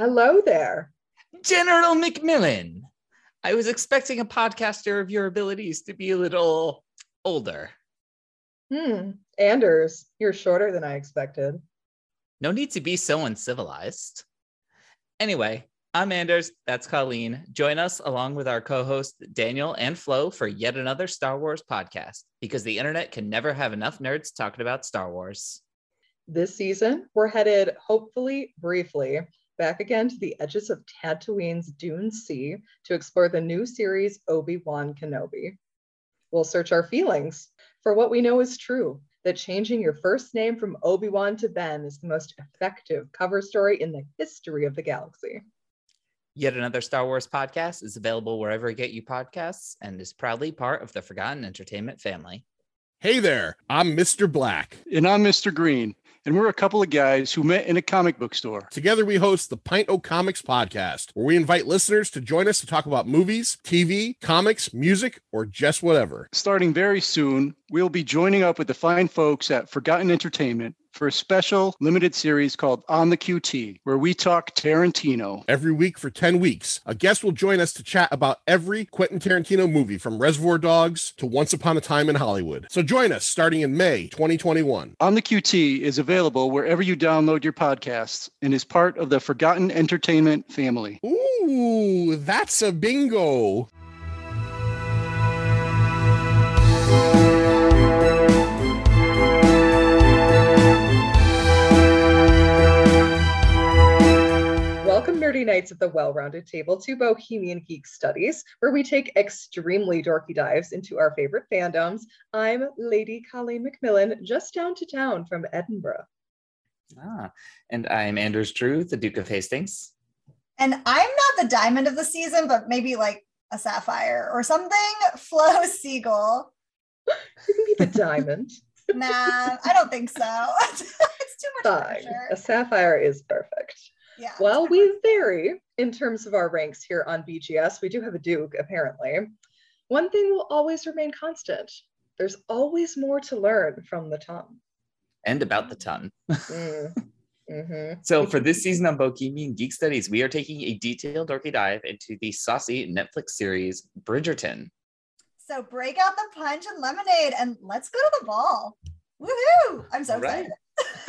Hello there. General McMillan. I was expecting a podcaster of your abilities to be a little older. Hmm. Anders, you're shorter than I expected. No need to be so uncivilized. Anyway, I'm Anders. That's Colleen. Join us along with our co host Daniel and Flo for yet another Star Wars podcast because the internet can never have enough nerds talking about Star Wars. This season, we're headed, hopefully briefly, back again to the edges of Tatooine's Dune Sea to explore the new series Obi Wan Kenobi. We'll search our feelings for what we know is true that changing your first name from Obi Wan to Ben is the most effective cover story in the history of the galaxy. Yet another Star Wars podcast is available wherever you get you podcasts and is proudly part of the Forgotten Entertainment family. Hey there, I'm Mr. Black. And I'm Mr. Green. And we're a couple of guys who met in a comic book store. Together, we host the Pint O Comics podcast, where we invite listeners to join us to talk about movies, TV, comics, music, or just whatever. Starting very soon, we'll be joining up with the fine folks at Forgotten Entertainment for a special limited series called On the QT, where we talk Tarantino. Every week for 10 weeks, a guest will join us to chat about every Quentin Tarantino movie from Reservoir Dogs to Once Upon a Time in Hollywood. So join us starting in May 2021. On the QT is available wherever you download your podcasts and is part of the Forgotten Entertainment family. Ooh, that's a bingo. Welcome, nerdy knights at the well rounded table, to Bohemian Geek Studies, where we take extremely dorky dives into our favorite fandoms. I'm Lady Colleen McMillan, just down to town from Edinburgh. Ah, and I'm Anders Drew, the Duke of Hastings. And I'm not the diamond of the season, but maybe like a sapphire or something. Flo Siegel. You can be the diamond. Nah, I don't think so. it's too much Fine. pressure. A sapphire is perfect. Yeah. Well, we vary in terms of our ranks here on BGS. We do have a Duke, apparently. One thing will always remain constant there's always more to learn from the tongue. And about the ton. Mm. hmm So, for this season on Bohemian Geek Studies, we are taking a detailed dorky dive into the saucy Netflix series Bridgerton. So break out the punch and lemonade and let's go to the ball. Woohoo! I'm so All right. excited.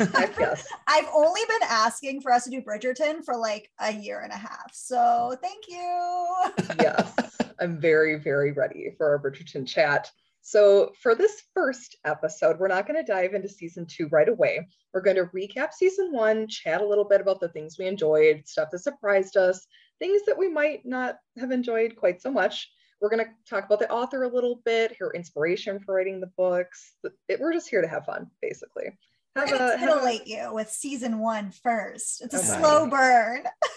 Yes. I've only been asking for us to do Bridgerton for like a year and a half. So thank you. yes, I'm very, very ready for our Bridgerton chat. So, for this first episode, we're not going to dive into season two right away. We're going to recap season one, chat a little bit about the things we enjoyed, stuff that surprised us, things that we might not have enjoyed quite so much. We're going to talk about the author a little bit, her inspiration for writing the books. It- we're just here to have fun, basically. We're Have gonna a, have titillate you with season one first. It's a Okay. slow burn.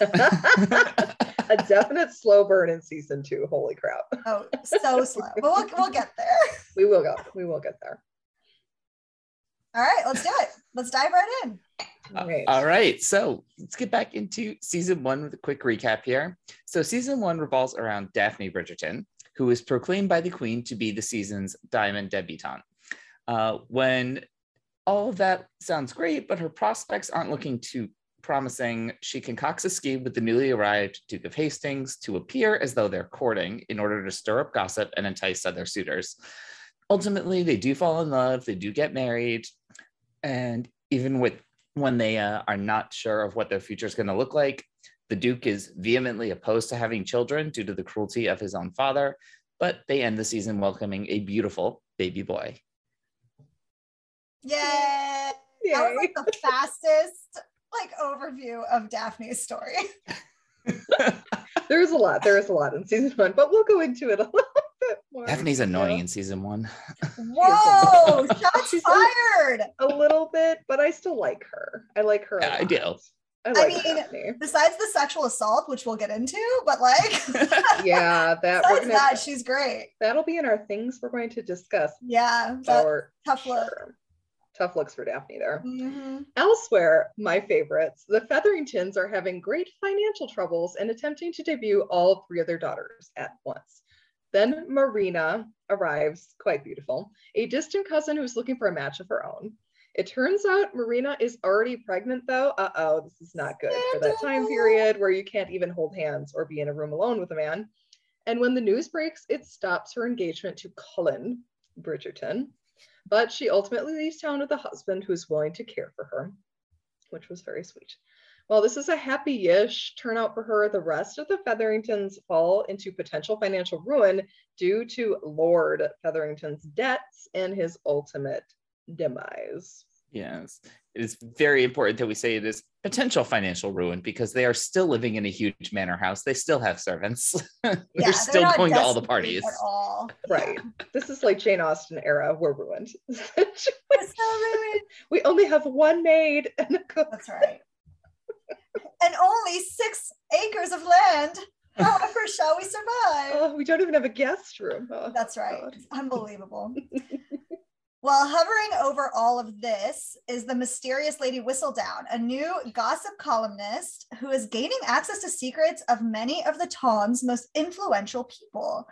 a definite slow burn in season two. Holy crap. Oh, so slow. But we'll, we'll get there. We will go. We will get there. All right, let's do it. Let's dive right in. All right. All right, so let's get back into season one with a quick recap here. So, season one revolves around Daphne Bridgerton, who is proclaimed by the Queen to be the season's diamond debutante. Uh, when all of that sounds great, but her prospects aren't looking too promising, she concocts a scheme with the newly arrived Duke of Hastings to appear as though they're courting in order to stir up gossip and entice other suitors. Ultimately, they do fall in love, they do get married, and even with when they uh, are not sure of what their future is going to look like, the Duke is vehemently opposed to having children due to the cruelty of his own father, but they end the season welcoming a beautiful baby boy. Yay! That was like the fastest like overview of Daphne's story. There's a lot. There is a lot in season one, but we'll go into it a little bit more. Daphne's annoying in season one. Whoa! Shots She's fired. A little bit, but I still like her. I like her. a Yeah, I do. I like mean, Daphne. Besides the sexual assault, which we'll get into, but like Yeah, that besides gonna, that, she's great. that'll be in our things we're going to discuss. Yeah, that For tough look. sure. Tough looks for Daphne there. Mhm. Elsewhere, my favorites, the Featheringtons are having great financial troubles and attempting to debut all three of their daughters at once. Then Marina arrives, quite beautiful, a distant cousin who's looking for a match of her own. It turns out Marina is already pregnant, though. Uh oh, this is not good for that time period where you can't even hold hands or be in a room alone with a man. And when the news breaks, it stops her engagement to Colin Bridgerton. But she ultimately leaves town with a husband who's willing to care for her, which was very sweet. While this is a happy ish turnout for her, the rest of the Featheringtons fall into potential financial ruin due to Lord Featherington's debts and his ultimate demise. Yes, it is very important that we say it is potential financial ruin because they are still living in a huge manor house. They still have servants. they're Yeah, still not going to all the parties. At all. Right. This is like Jane Austen era. We're ruined. It's so ruined. we only have one maid and a cook. That's right. and only six acres of land. Oh, However, shall we survive? Oh, we don't even have a guest room. Oh, That's right. God. It's unbelievable. While hovering over all of this is the mysterious Lady Whistledown, a new gossip columnist who is gaining access to secrets of many of the town's most influential people.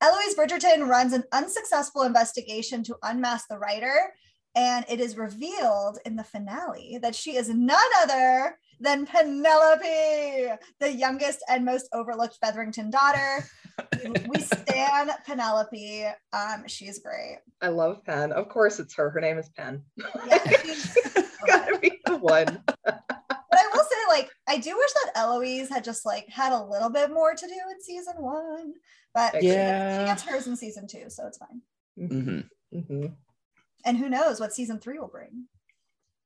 Eloise Bridgerton runs an unsuccessful investigation to unmask the writer, and it is revealed in the finale that she is none other than Penelope, the youngest and most overlooked Featherington daughter. We- we stand Penelope. Um, she's great. I love Pen. Of course, it's her. Her name is Pen. Yeah, she's Gotta be the one. but I will say, like, I do wish that Eloise had just like had a little bit more to do in season one, but Yeah. she gets hers in season two, so it's fine. Mhm. Mhm. And who knows what season three will bring?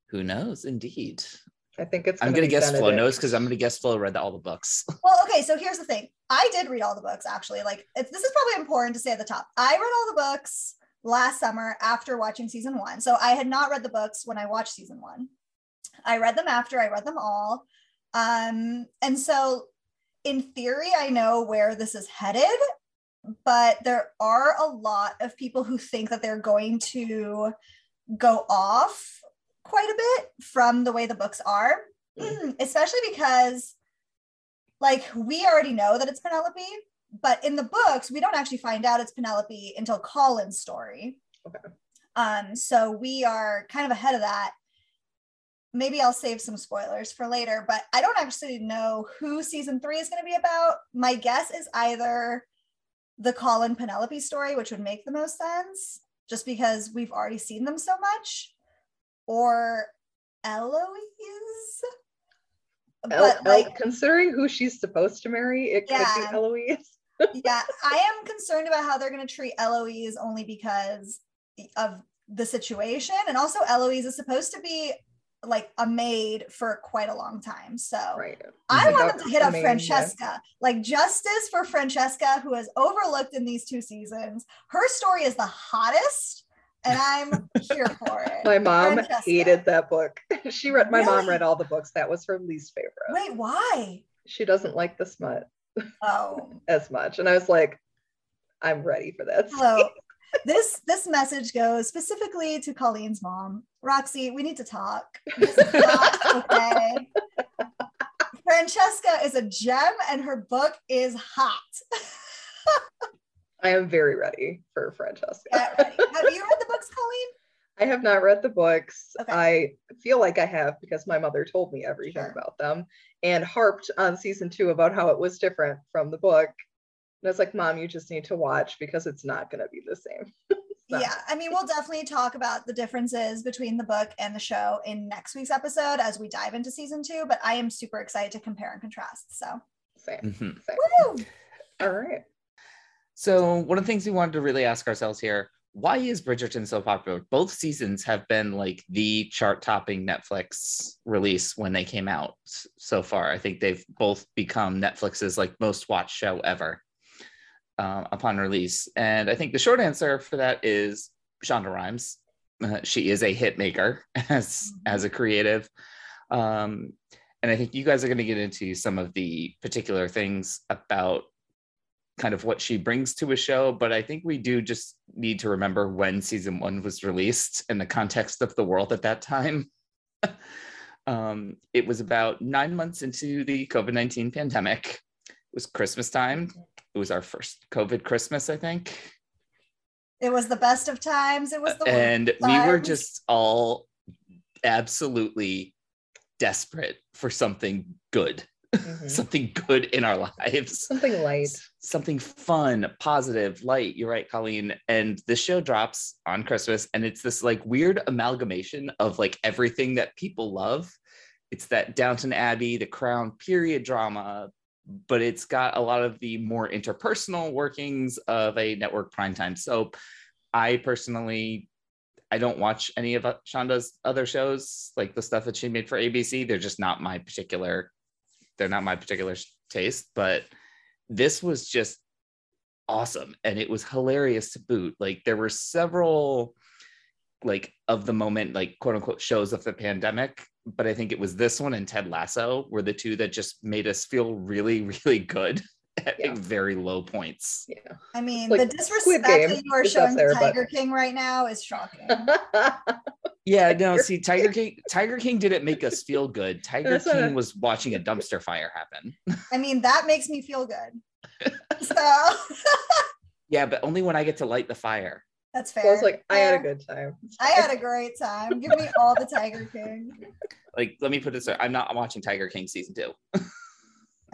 Who knows? Indeed. I think it's. I'm gonna be guess Flo knows because I'm going to guess Flo read all the books. Well, okay, so here's the thing. I did read all the books actually. Like, it's, this is probably important to say at the top. I read all the books last summer after watching season one. So I had not read the books when I watched season one. I read them after. I read them all. Um, and so, in theory, I know where this is headed, but there are a lot of people who think that they're going to go off quite a bit from the way the books are, especially because, like, we already know that it's Penelope, but in the books, we don't actually find out it's Penelope until Colin's story. Okay. Um, so we are kind of ahead of that maybe I'll save some spoilers for later, but I don't actually know who season three is going to be about. My guess is either the Colin Penelope story, which would make the most sense just because we've already seen them so much, or Eloise. El- But El- like, considering who she's supposed to marry, it could be Eloise. yeah, I am concerned about how they're going to treat Eloise only because of the situation. And also, Eloise is supposed to be like a maid for quite a long time. So Right. I want them to hit up Francesca, like justice for Francesca, who has overlooked in these two seasons. Her story is the hottest, and I'm here for it. My mom Francesca. hated that book. she read. My mom read all the books. That was her least favorite. Wait, why? She doesn't like the smut Oh, as much, and I was like, I'm ready for that. hello. this this message goes specifically to Colleen's mom. Roxy, we need to talk. This not okay. Francesca is a gem, and her book is hot. I am very ready for Francesca. Get ready. Have you read the books, Colleen? I have not read the books. Okay. I feel like I have because my mother told me everything Sure. about them and harped on season two about how it was different from the book. And I was like, Mom, you just need to watch because it's not going to be the same. not. Yeah, I mean, we'll definitely talk about the differences between the book and the show in next week's episode as we dive into season two. But I am super excited to compare and contrast. So, Same. Mhm. same. woo! All right. So one of the things we wanted to really ask ourselves here, why is Bridgerton so popular? Both seasons have been like the chart-topping Netflix release when they came out so far. I think they've both become Netflix's like most watched show ever uh, upon release. And I think the short answer for that is Shonda Rhimes. Uh, she is a hit maker as as a creative. Um, and I think you guys are going to get into some of the particular things about kind of what she brings to a show, but I think we do just need to remember when season one was released in the context of the world at that time. um, it was about nine months into the COVID 19 pandemic. It was Christmas time. It was our first COVID Christmas, I think. It was the best of times. It was the worst And we were just all absolutely desperate for something good, Mhm. something good in our lives. Something light. something fun, positive, light. You're right, Colleen. And the show drops on Christmas, and it's this like weird amalgamation of like everything that people love. It's that Downton Abbey, the Crown period drama, but it's got a lot of the more interpersonal workings of a network primetime soap. I personally, I don't watch any of Shonda's other shows, like the stuff that she made for ABC. They're just not my particular. They're not my particular taste, but this was just awesome and it was hilarious to boot like there were several like of the moment like quote unquote shows of the pandemic but i think it was this one and ted lasso were the two that just made us feel really really good at Yeah. very low points Yeah. I mean, Like, the disrespect that you are showing there, to but- Tiger King right now is shocking. yeah no see tiger king tiger king didn't make us feel good tiger That's king a- was watching a dumpster fire happen I mean, that makes me feel good. So yeah but only when i get to light the fire that's so fair. I was like, I had a good time. I had a great time. Give me all the Tiger King. like let me put this i'm not I'm watching tiger king season two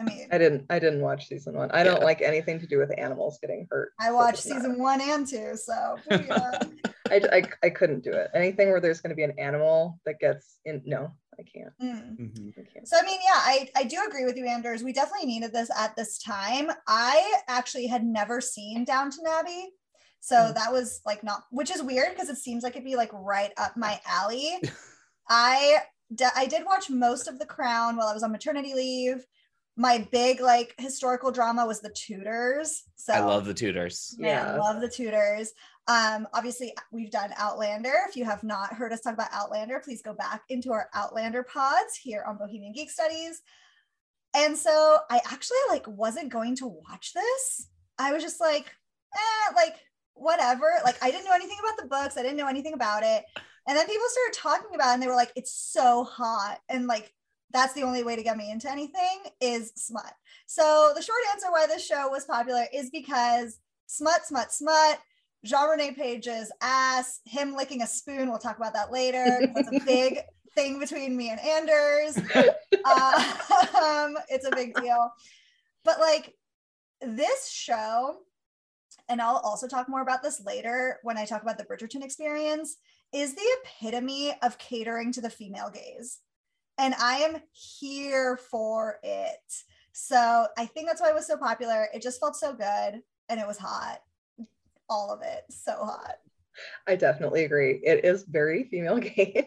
I mean, I didn't I didn't watch season one. I don't like anything to do with animals getting hurt. I watched it's not- season one and two, so yeah. I, I, I couldn't do it. Anything where there's going to be an animal that gets in. No, I can't. Mm. I can't. So I mean, yeah, I, I do agree with you, Anders. We definitely needed this at this time. I actually had never seen Downton Abbey. So Mm. that was like not which is weird because it seems like it'd be like right up my alley. I d- I did watch most of The Crown while I was on maternity leave. My big like historical drama was The Tudors. So i love the Tudors Man, Yeah. love the Tudors. Um, obviously, we've done Outlander. If you have not heard us talk about Outlander, please go back into our Outlander pods here on Bohemian Geek Studies. And so I actually like wasn't going to watch this. I was just like, eh, like whatever. Like I didn't know anything about the books. I didn't know anything about it. And then people started talking about it and they were like, it's so hot. And like that's the only way to get me into anything is smut. So the short answer why this show was popular is because smut, smut, smut. Jean Rene Page's ass, him licking a spoon. We'll talk about that later. That's a big thing between me and Anders. Um, it's a big deal. But like this show, and I'll also talk more about this later when I talk about the Bridgerton experience, is the epitome of catering to the female gaze. And I am here for it. So I think that's why it was so popular. It just felt so good and it was hot. All of it. So hot. I definitely agree. It is very female gaze.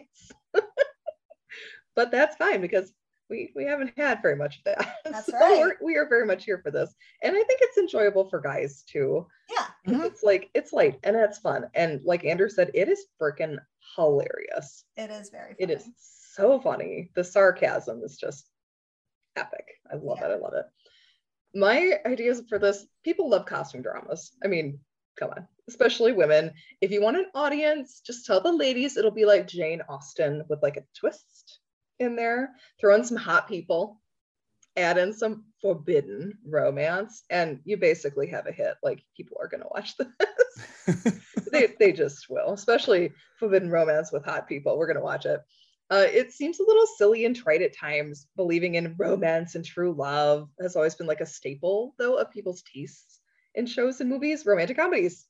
but that's fine because we we haven't had very much of that. That's So right. we're, we are very much here for this. And I think it's enjoyable for guys too. Yeah. Mhm. It's like it's light and it's fun. And like Andrew said, it is freaking hilarious. It is very It is funny. So funny. The sarcasm is just epic. I love Yeah. it. I love it. My ideas for this people love costume dramas. I mean, come on, especially women. If you want an audience, just tell the ladies it'll be like Jane Austen with like a twist in there. Throw in some hot people, add in some forbidden romance, and you basically have a hit. Like people are gonna watch this. they, they just will, especially forbidden romance with hot people. We're gonna watch it. Uh, it seems a little silly and trite at times. Believing in romance and true love has always been like a staple, though, of people's tastes in shows and movies. Romantic comedies,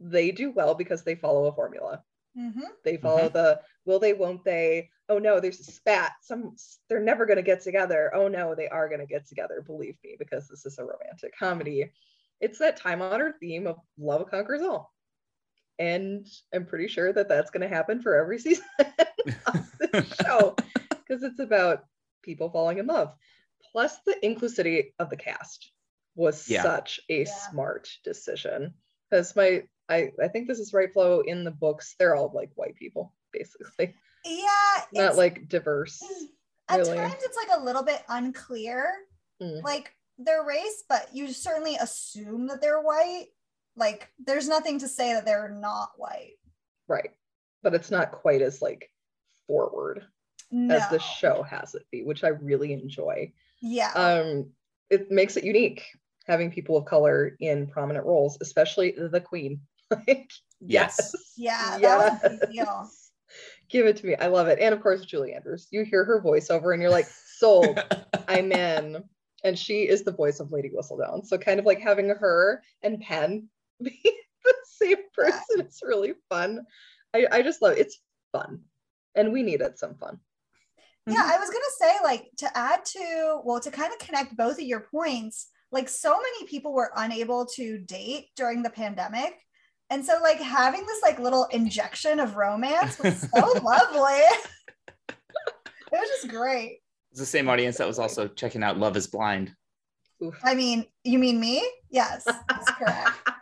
they do well because they follow a formula. Mhm. They follow the will they, won't they? Oh no, there's a spat. Some they're never gonna get together. Oh no, they are gonna get together. Believe me, because this is a romantic comedy. It's that time-honored theme of love conquers all, and I'm pretty sure that that's gonna happen for every season of the show because it's about people falling in love. Plus, the inclusivity of the cast was Yeah. such a Yeah. smart decision. Because my, I, I think this is right, Flo In the books, they're all like white people, basically, Yeah. not it's- like diverse. at really. times it's like a little bit unclear, Mm. like their race, but you certainly assume that they're white. Like there's nothing to say that they're not white. Right, but it's not quite as like forward No. as the show has it be, which I really enjoy. Yeah. um it makes it unique having people of color in prominent roles especially the queen like Yes. yeah. That was a big deal. Give it to me. I love it. And of course, Julie Andrews. You hear her voiceover and you're like, sold. I'm in. And she is the voice of Lady Whistledown. So kind of like having her and Pen be the same person is really fun. I, I just love it. It's fun. And we needed some fun. Yeah, I was gonna say, like, to add to, well, to kind of connect both of your points, like, so many people were unable to date during the pandemic. And so, like, having this, like, little injection of romance was so lovely. it was just great. It's the same audience that was also checking out Love is Blind. Oof. I mean, you mean me? Yes, that's correct.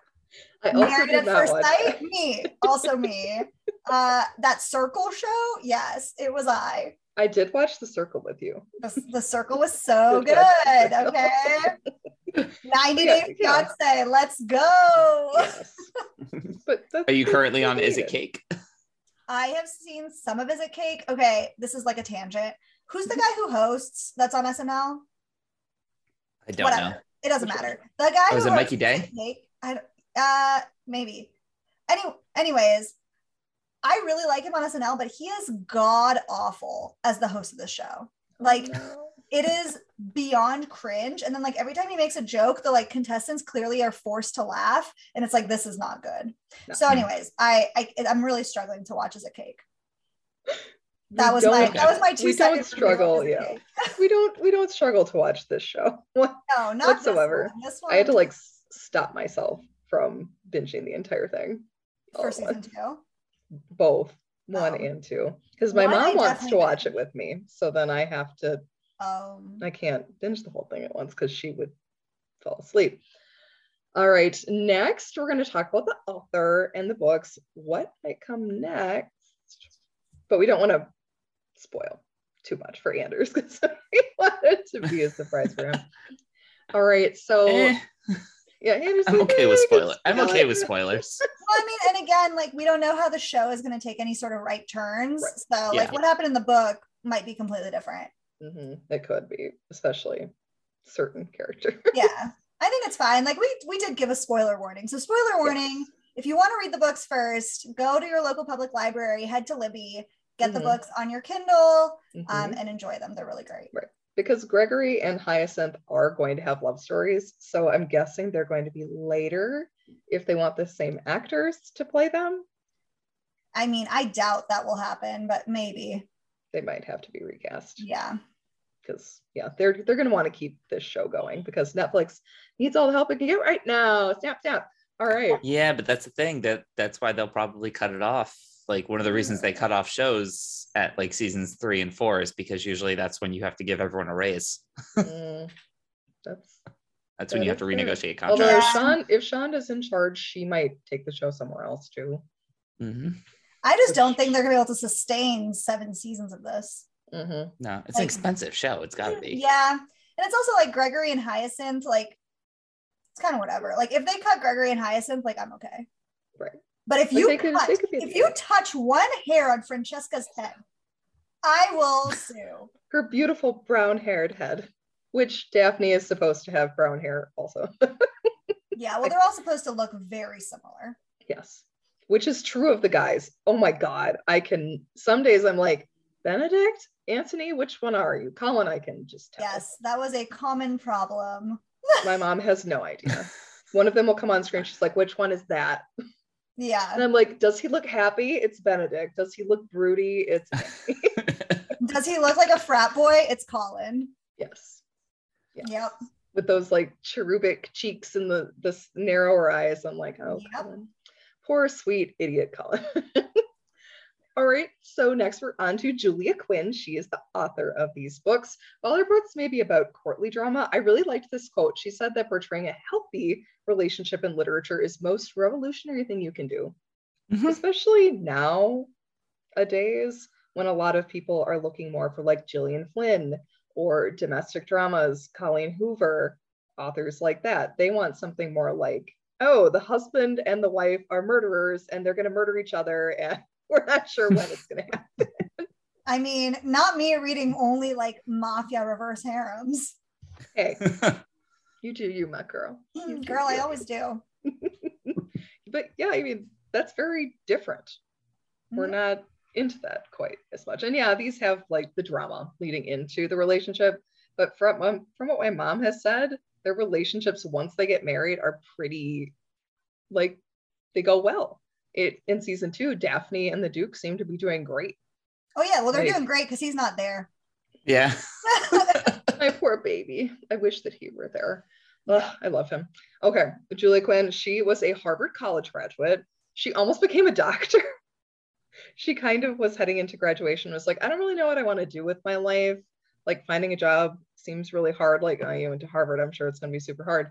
I also Married did at first watch sight, me, also me. Uh, that circle show, yes, it was I. I did watch The Circle with you. The, the circle was so Good good. catch, The Okay. 90 Yeah, Day yeah. Fiance, let's go. Yes. but Are you currently on Is It. Cake? I have seen some of Is It Cake. Okay, this is like a tangent. Who's the guy who hosts that's on SNL? I don't Whatever. know. It doesn't Which matter. The guy Oh, who is it Mikey Day? Cake, I don't, uh maybe. Any anyways, I really like him on SNL, but he is god awful as the host of the show. Like No. it is beyond cringe. And then like every time he makes a joke, the like contestants clearly are forced to laugh, and it's like this is not good. No. So, anyways, I, I I'm really struggling to watch as a cake. That was my that was my two we don't struggle, yeah. We don't we don't struggle to watch this show. No, not Whatsoever. This one. This one I had to like stop myself from binging the entire thing. for season once. two. Both one Oh. and two. Because my One mom wants to watch did. it with me. So then I have to Um, I can't binge the whole thing at once because she would fall asleep. All right, next we're going to talk about the author and the books. What might come next? But we don't want to spoil too much for Anders because we want it to be a surprise for him. All right, so Eh, yeah, Anders, I'm okay with we can spoiler. I'm okay with spoilers. well, I mean, and again, like we don't know how the show is going to take any sort of right turns. Right. So, Yeah. like what happened in the book might be completely different. Mhm, It could be, especially certain character. yeah i think it's fine like we we did give a spoiler warning so spoiler warning if you want to read the books first go to your local public library head to libby get the Mhm. books on your kindle Mhm. um, and enjoy them they're really great because Gregory and Hyacinth are going to have love stories. So I'm guessing they're going to be later if they want the same actors to play them. i mean i doubt that will happen but maybe They might have to be recast yeah because yeah, they're they're gonna want to keep this show going because Netflix needs all the help it can get right now. Snap, snap. All right. Yeah, but that's the thing that that's why they'll probably cut it off. Like one of the reasons they cut off shows at like seasons three and four is because usually that's when you have to give everyone a raise. Mm, that's That's when you have to That is fair. renegotiate although contracts. if Sean if Shonda's in charge, she might take the show somewhere else too. Mhm. i just don't think they're gonna be able to sustain seven seasons of this Mhm. No, it's an expensive show. It's got to be. yeah and it's also like gregory and hyacinth like it's kind of whatever like if they cut gregory and hyacinth like i'm okay Right. But if you they could- touch, if you touch one hair on Francesca's head, I will sue. Her beautiful brown haired head, which Daphne is supposed to have brown hair also. Yeah, well, they're all supposed to look very similar. Yes, which is true of the guys. Oh my God. I can, some days I'm like, Benedict, Anthony, which one are you? Colin, I can just tell. Yes, that was a common problem. My mom has no idea. One of them will come on screen. She's like, which one is that? And I'm like, does he look happy? It's Benedict. Does he look broody? It's Does he look like a frat boy? It's Colin. yes. yes. Yep. With those like cherubic cheeks and the the s- narrower eyes. I'm like, oh, Yep. Colin. Poor sweet idiot Colin. All right, so next we're on to Julia Quinn. She is the author of these books. While her books may be about courtly drama, I really liked this quote. She said that portraying a healthy relationship in literature is most revolutionary thing you can do, Mhm. especially nowadays when a lot of people are looking more for like Gillian Flynn or domestic dramas, Colleen Hoover, authors like that. They want something more like, oh, the husband and the wife are murderers and they're going to murder each other and we're not sure when it's going to happen. I mean, not me reading only like mafia reverse harems. Hey, you do you, my girl. You do Girl, I you. always do. But yeah, I mean, that's very different. We're Mhm. not into that quite as much. And yeah, these have like the drama leading into the relationship. But from um, from what my mom has said, their relationships once they get married are pretty like they go well. It in season two, Daphne and the Duke seem to be doing great. Oh yeah, well they're Like- doing great because he's not there. Yeah. My poor baby. I wish that he were there. Ugh, I love him. Okay, Julia Quinn, she was a Harvard College graduate. She almost became a doctor. she kind of was heading into graduation, was like, I don't really know what I want to do with my life. Like finding a job seems really hard. Like, I went to Harvard, I'm sure it's going to be super hard.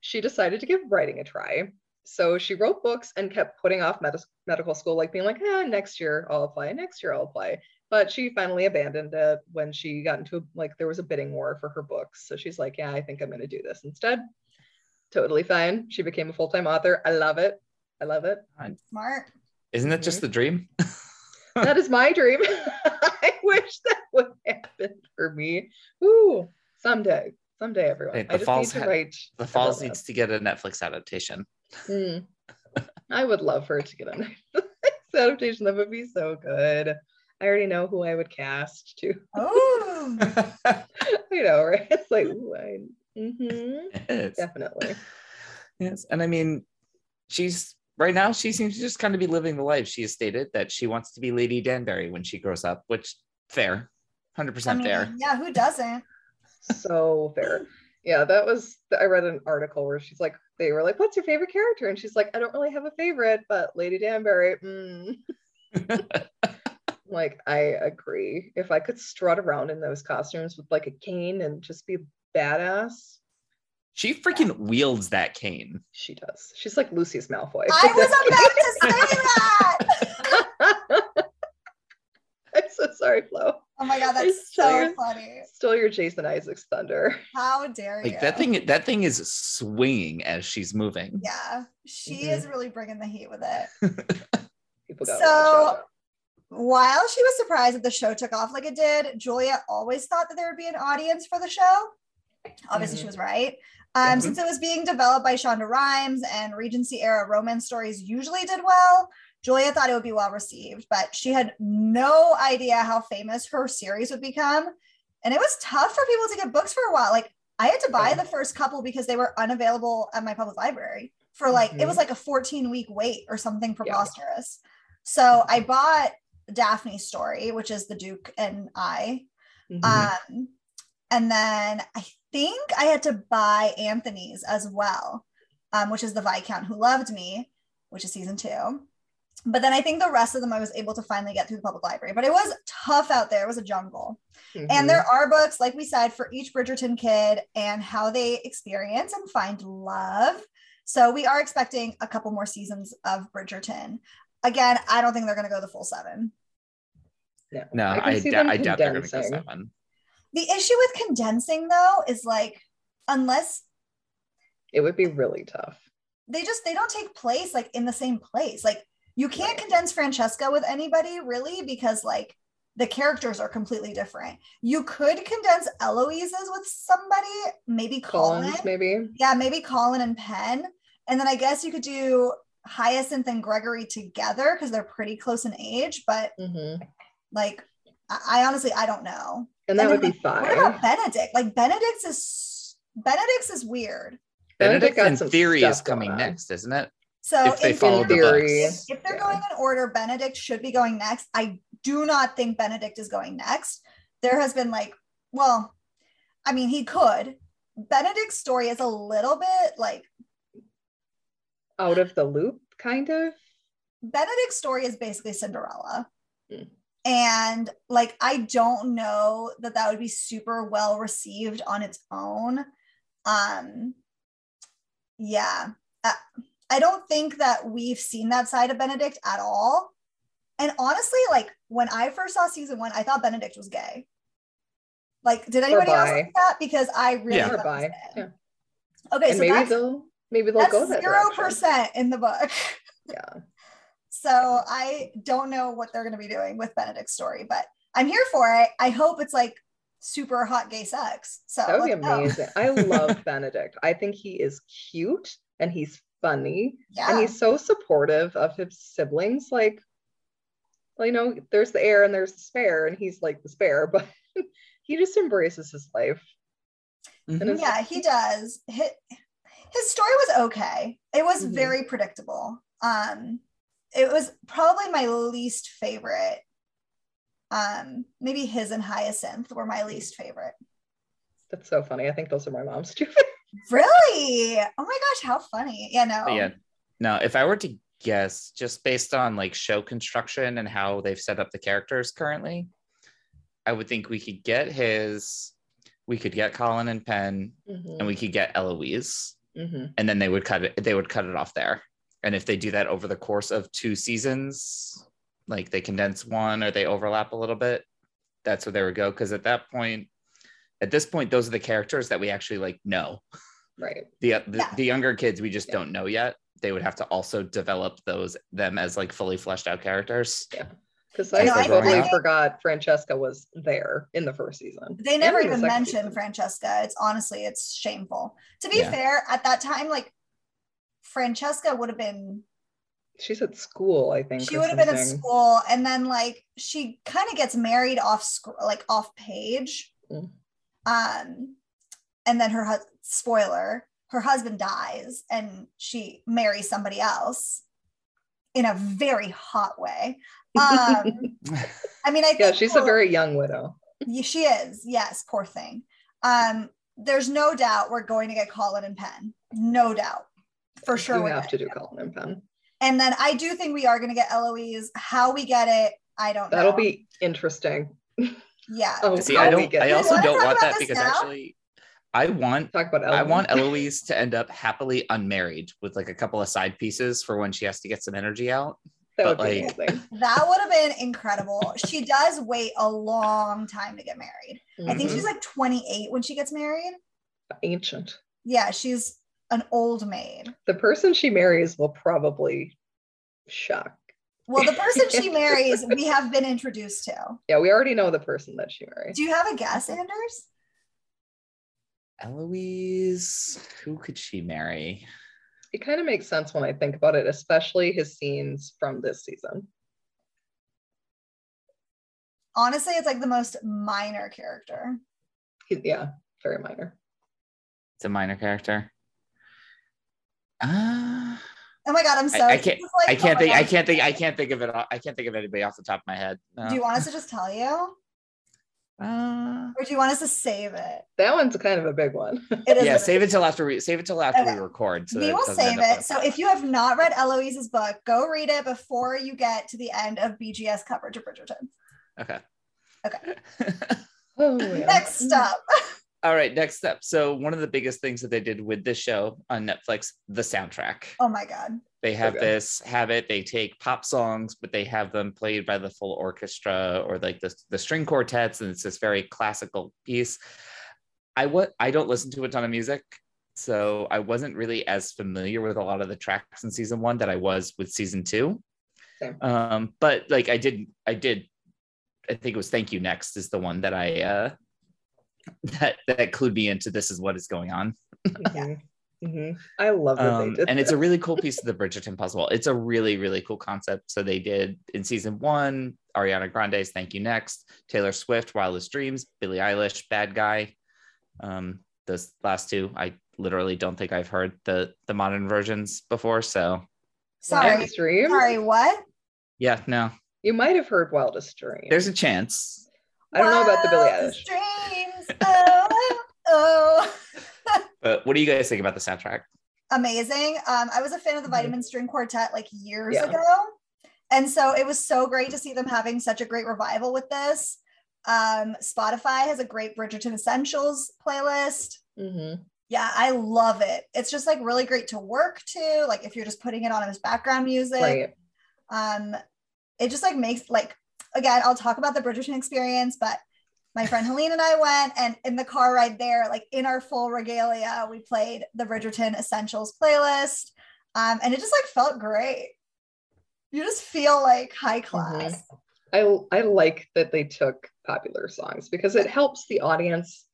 She decided to give writing a try. So she wrote books and kept putting off med- medical school, like being like, eh, next year I'll apply, next year I'll apply. But she finally abandoned it when she got into like there was a bidding war for her books. So she's like yeah i think i'm going to do this instead. Totally fine. She became a full-time author. I love it. I love it. I'm Smart. Isn't that just the dream? that is my dream. I wish that would happen for me. Ooh, someday. Someday everyone. Hey, i the just need Falls to ha- write The Falls needs to get a Netflix adaptation. Hmm. I would love for her to get a Netflix adaptation. That would be so good. I already know who I would cast too. Oh, I know, right? It's like, ooh, I, mhm, yes. definitely. yes. And I mean, she's right now, she seems to just kind of be living the life. She has stated that she wants to be Lady Danbury when she grows up, which fair, 100% I mean, fair. yeah, who doesn't? So fair. Yeah, that was. I read an article where she's like, they were like, "What's your favorite character?" And she's like, "I don't really have a favorite, but Lady Danbury." Mm. like, I agree. If I could strut around in those costumes with like a cane and just be badass, She freaking wields that cane. she does. She's like Lucius Malfoy. I was about to say that. I'm so sorry, Flo. Oh my god, that's so use- funny. Still your Jason Isaacs thunder. How dare you? Like that thing, that thing is swinging as she's moving. Yeah, she Mhm. is really bringing the heat with it. People got So- While she was surprised that the show took off like it did, Julia always thought that there would be an audience for the show. Obviously, she Mhm. was right. Um, Mhm. Since it was being developed by Shonda Rhimes and Regency era romance stories usually did well, Julia thought it would be well received, but she had no idea how famous her series would become. And it was tough for people to get books for a while. Like, I had to buy the first couple because they were unavailable at my public library for like, it was like a 14 week wait or something preposterous. So I bought Daphne's story, which is the Duke and I. Mhm. Um, and then I think I had to buy Anthony's as well, um, which is the Viscount Who Loved Me, which is season two. But then I think the rest of them I was able to finally get through the public library. But it was tough out there. It was a jungle. Mhm. And there are books, like we said, for each Bridgerton kid and how they experience and find love. So we are expecting a couple more seasons of Bridgerton. Again, I don't think they're going to go the full seven. no, No, can I, see d- them I doubt they're going to go seven. The issue with condensing, though, is like, unless It would be really tough. they just they don't take place like in the same place like you can't condense francesca with anybody really because like the characters are completely different you could condense eloise's with somebody maybe colin Colin's, maybe. yeah maybe colin and pen and then i guess you could do hyacinth and gregory together because they're pretty close in age but hmm like I, I honestly i don't know And that And would then, be what fine. about benedict like benedict's is benedict's is weird Benedict Benedict got in some theory is coming on. next, isn't it? So If they in follow the theory, books. if they're Yeah. going in order, Benedict should be going next. I do not think Benedict is going next. There has been like, well, I mean, he could. Benedict's story is a little bit like Out of the loop, kind of. Benedict's story is basically Cinderella. Hmm. And like, I don't know that that would be super well received on its own. Um, yeah, Uh, I don't think that we've seen that side of Benedict at all. And honestly, like when I first saw season one, I thought Benedict was gay. Like, did anybody else think that? Because I really Yeah. thought he was gay. yeah. Okay, and so maybe that's, they'll maybe they'll go that's that zero direction. percent in the book. Yeah. So I don't know what they're going to be doing with Benedict's story, but I'm here for it. I hope it's like super hot gay sex. So That would be amazing. I love Benedict. I think he is cute and he's funny Yeah. and he's so supportive of his siblings. Like, well, you know, there's the heir and there's the spare, and he's like the spare, but he just embraces his life. Mhm. And Yeah, he does. His, his story was okay. It was Mhm. very predictable. Um, it was probably my least favorite. Um, maybe his and Hyacinth were my least favorite. That's so funny. I think those are my mom's too. Really? Oh my gosh, how funny. Yeah, no. But yeah. No, if I were to guess, just based on like show construction and how they've set up the characters currently, I would think we could get his, we could get Colin and Pen, Mhm, and we could get Eloise, mhm. and then they would cut it. They would cut it off there. And if they do that over the course of two seasons, like they condense one or they overlap a little bit, that's where they would go. Because at that point, at this point, those are the characters that we actually like know. Right. the the, Yeah. the younger kids we just Yeah. don't know yet they would have to also develop those them as like fully fleshed out characters Because I I know, I totally think- forgot Francesca was there in the first season. They never And the even mentioned season. Francesca. It's honestly, it's shameful. To be Yeah. fair, at that time, like Francesca would have been She's at school, I think. she would have been at school and then like she kind of gets married off sc- like off page Mm. Um and then her hus- spoiler her husband dies and she marries somebody else in a very hot way um i mean i think Yeah, she's a very young widow. She is yes poor thing um there's no doubt we're going to get colin and pen no doubt for sure we're have gonna do. Colin and Pen. and then i do think we are going to get eloise how we get it i don't know That'll be interesting. yeah Oh, see i don't i also don't talk want that because now? actually i want talk about i want eloise to end up happily unmarried with like a couple of side pieces for when she has to get some energy out that would be like- amazing. That would have been incredible. She does wait a long time to get married. I think she's mm-hmm. like 28 when she gets married. ancient. Yeah, she's an old maid. The person she marries will probably shock. Well, the person she marries, we have been introduced to. Yeah, we already know the person that she marries. Do you have a guess, Anders? eloise who could she marry It kind of makes sense when I think about it, especially his scenes from this season. Honestly, it's like the most minor character. Yeah, very minor. it's a minor character uh, Oh my god, I'm so I, I can't this like- i oh can't my think i can't think i can't think of it i can't think of anybody off the top of my head no. Do you want us to just tell you? Uh, Or do you want us to save it? That one's kind of a big one. It is yeah, a- save it till after we save it till after Okay. we record. So we will save end up on it. So if you have not read Eloise's book, go read it before you get to the end of BGS coverage of Bridgerton. okay. Okay. Oh, yeah. Next up. All right, next up. So one of the biggest things that they did with this show on Netflix, the soundtrack. Oh my god. They have good. this habit. They take pop songs, but they have them played by the full orchestra or like the, the string quartets, and it's this very classical piece. I what I don't listen to a ton of music, so I wasn't really as familiar with a lot of the tracks in season one that I was with season two. Same. Um, but like I did, I did. I think it was "Thank You Next" is the one that I uh, that that clued me into this is what is going on. Mhm. Mhm. I love that Um, they did and it's a really cool piece of the Bridgerton puzzle. It's a really, really cool concept. So they did in season one, Ariana Grande's Thank You Next, Taylor Swift, Wildest Dreams, Billie Eilish, Bad Guy. Um, those last two, I literally don't think I've heard the the modern versions before. So Sorry. Wildest Sorry, what? yeah, no, You might have heard Wildest Dreams. there's a chance. I don't know about the Billie Eilish. Dreams. Oh. But what do you guys think about the soundtrack? Amazing. Um, I was a fan of the Mhm. Vitamin String Quartet like years Yeah. ago. And so it was so great to see them having such a great revival with this. Um, Spotify has a great Bridgerton Essentials playlist. Mhm. Yeah, I love it. It's just like really great to work to, like if you're just putting it on as background music. Right. um it just like makes like again i'll talk about the bridgerton experience but my friend helene and i went and in the car ride there like in our full regalia we played the bridgerton essentials playlist um and it just like felt great you just feel like high class I I like that they took popular songs because it helps the audience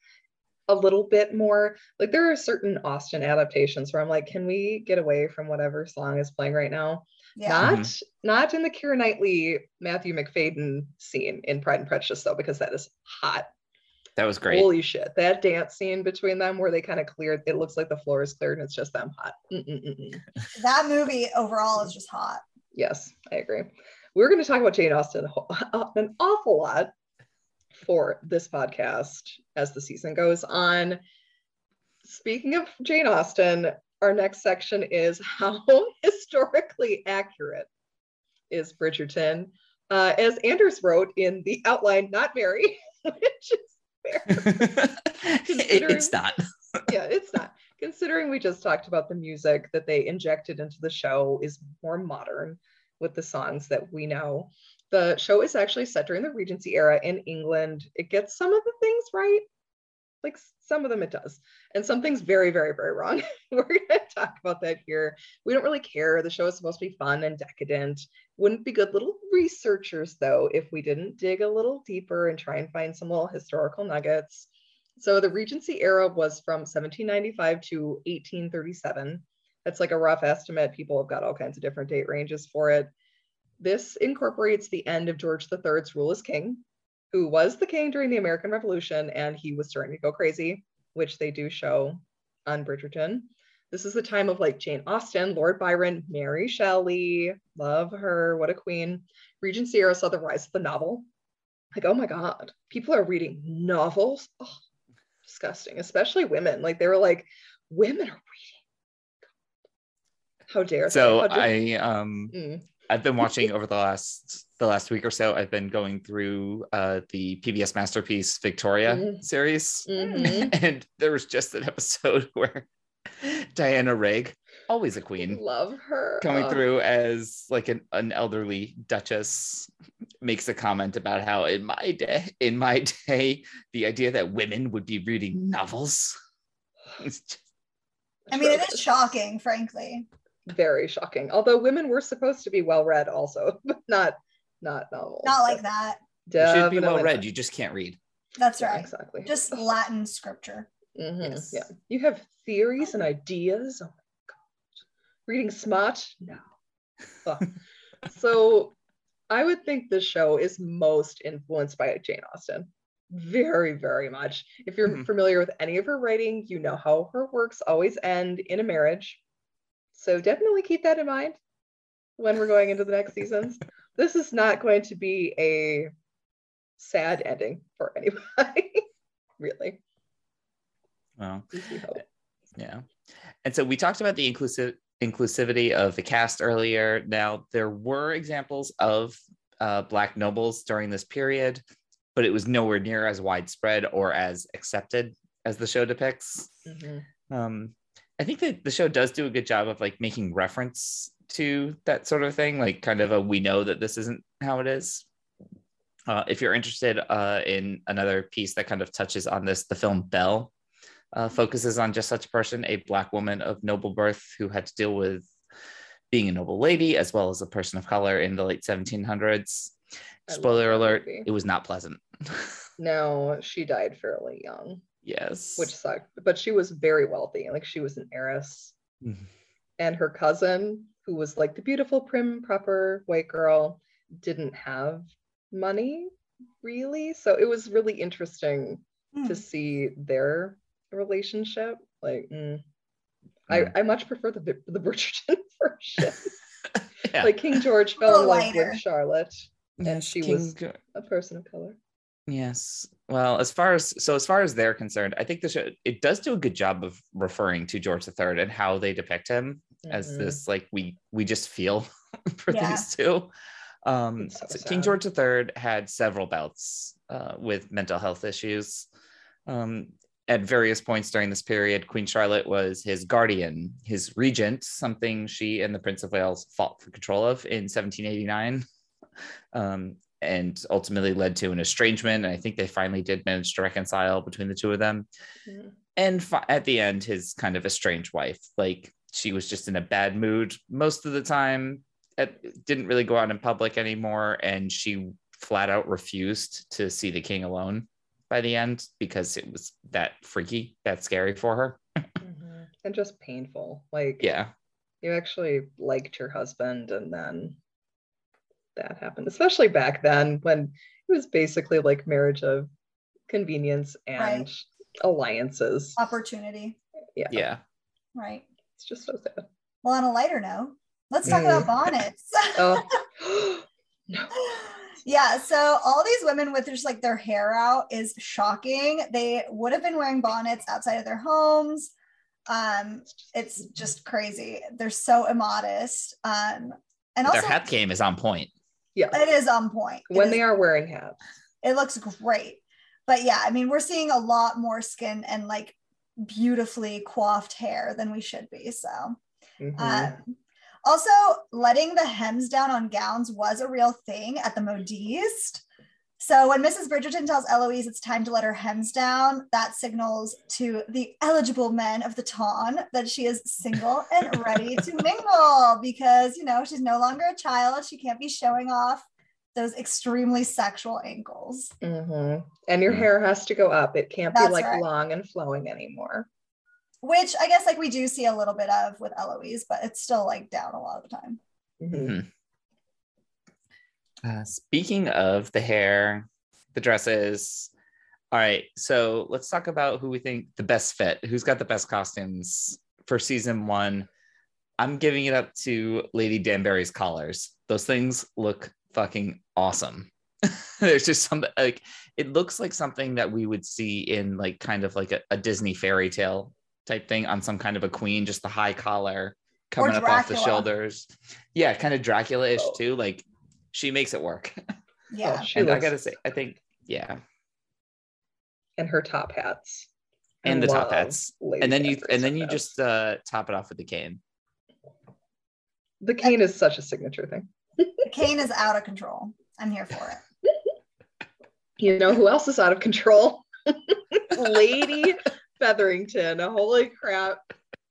a little bit more. Like there are certain Austen adaptations where I'm like, can we get away from whatever song is playing right now? Yeah. Not mm-hmm. not in the Keira Knightley Matthew Macfadyen scene in Pride and Prejudice though, because that is hot. That was great. Holy shit! That dance scene between them, where they kind of cleared, it looks like the floor is cleared and it's just them hot. Mm-mm-mm-mm. That movie overall is just hot. Yes, I agree. We're going to talk about Jane Austen an awful lot for this podcast as the season goes on. Speaking of Jane Austen, our next section is how historically accurate is Bridgerton. Uh, as Anders wrote in the outline, not very, which is fair. It's not. yeah, it's not. Considering we just talked about the music that they injected into the show is more modern with the songs that we know. The show is actually set during the Regency era in England. It gets some of the things right, like some of them it does, and something's very, very, very wrong. We're going to talk about that here. We don't really care. The show is supposed to be fun and decadent. Wouldn't be good little researchers, though, if we didn't dig a little deeper and try and find some little historical nuggets. So the Regency era was from 1795 to 1837. That's like a rough estimate. People have got all kinds of different date ranges for it. This incorporates the end of George III's rule as king, who was the king during the American Revolution, and he was starting to go crazy, which they do show on Bridgerton. This is the time of like Jane Austen, Lord Byron, Mary Shelley, love her, what a queen. Regency era saw the rise of the novel. Like, oh my God, people are reading novels. Oh, disgusting, especially women. Like, they were like, women are reading. How dare they? So How dare- I um Mm. I've been watching over the last the last week or so. I've been going through uh, the PBS masterpiece Victoria Mhm. series, Mhm. and there was just an episode where Diana Rigg, always a queen, Love her. coming Oh, through as like an, an elderly duchess, makes a comment about how in my day, in my day, the idea that women would be reading novels. It's just- I mean, it is shocking, frankly. Very shocking. Although women were supposed to be well read also, but not not novels. Not like that. you should be well read. You just can't read. That's Yeah, right. exactly. Just Latin scripture. Mhm, Yes. Yeah. You have theories and ideas. Oh my god. Reading smart? No. Ugh. so I would think this show is most influenced by Jane Austen. Very, very much. If you're Mhm. familiar with any of her writing, you know how her works always end in a marriage. So definitely keep that in mind when we're going into the next seasons. This is not going to be a sad ending for anybody, really. Well, at least we hope. Yeah. And so we talked about the inclusive inclusivity of the cast earlier. Now there were examples of uh, black nobles during this period, but it was nowhere near as widespread or as accepted as the show depicts. Mhm. Um, I think that the show does do a good job of like making reference to that sort of thing, like kind of a we know that this isn't how it is. Uh, if you're interested uh, in another piece that kind of touches on this, the film Belle uh, focuses on just such a person, a black woman of noble birth who had to deal with being a noble lady as well as a person of color in the late 1700s. I Spoiler alert, movie. it was not pleasant. No, she died fairly young, yes. which sucked. But she was very wealthy. Like she was an heiress. Mhm. And her cousin, who was like the beautiful, prim, proper white girl, didn't have money really. So it was really interesting Hmm. to see their relationship. Like, mm. I, Mm. I much prefer the the Bridgerton version. yeah. Like King George fell in love with Charlotte, and she King was- Jo- a person of color. Yes. Well, as far as so as far as they're concerned, I think the show it does do a good job of referring to George III and how they depict him as Mhm. this like we we just feel for Yeah. these two. Um, so so King. George III had several bouts uh, with mental health issues. Um, at various points during this period, Queen Charlotte was his guardian, his regent, something she and the Prince of Wales fought for control of in 1789. Um, and ultimately led to an estrangement. And I think they finally did manage to reconcile between the two of them. Mhm. And fi- at the end, his kind of estranged wife, like she was just in a bad mood most of the time, it didn't really go out in public anymore. And she flat out refused to see the king alone by the end because it was that freaky, that scary for her. Mhm. and just painful. Like, Yeah. you actually liked your husband and then that happened, especially back then when it was basically like marriage of convenience and Right. alliances. Opportunity. Yeah. Yeah. Right. It's just so sad. Well, on a lighter note, let's talk Mm. about bonnets. Oh no. yeah. So all these women with just like their hair out is shocking. They would have been wearing bonnets outside of their homes. Um, it's just crazy. They're so immodest. Um, and also Their hat game is on point. Yeah. it is on point. It When is- they are wearing hats. it looks great. But yeah, I mean, we're seeing a lot more skin and like beautifully coiffed hair than we should be. So, Mhm. um, also letting the hems down on gowns was a real thing at the modiste. So when Mrs. Bridgerton tells Eloise it's time to let her hems down, that signals to the eligible men of the ton that she is single and ready to mingle because you know she's no longer a child. She can't be showing off those extremely sexual ankles. Mhm. And your Mm. hair has to go up. It can't That's be like right. long and flowing anymore. which I guess like we do see a little bit of with Eloise, but it's still like down a lot of the time. Mhm. Uh, speaking of the hair, the dresses. All right, so let's talk about who we think the best fit. Who's got the best costumes for season one? I'm giving it up to Lady Danbury's collars. Those things look fucking awesome. There's just something like it looks like something that we would see in like kind of like a, a Disney fairy tale type thing on some kind of a queen, just the high collar coming up off the shoulders. Yeah, kind of Dracula-ish Oh. too. Like she makes it work. Yeah. Oh, she and I gotta say, I think, yeah. and her top hats. I And the top hats. And then you Danbury's and then you just uh top it off with the cane. the cane is such a signature thing. the cane is out of control. I'm here for it. You know who else is out of control? Lady Featherington. Holy crap.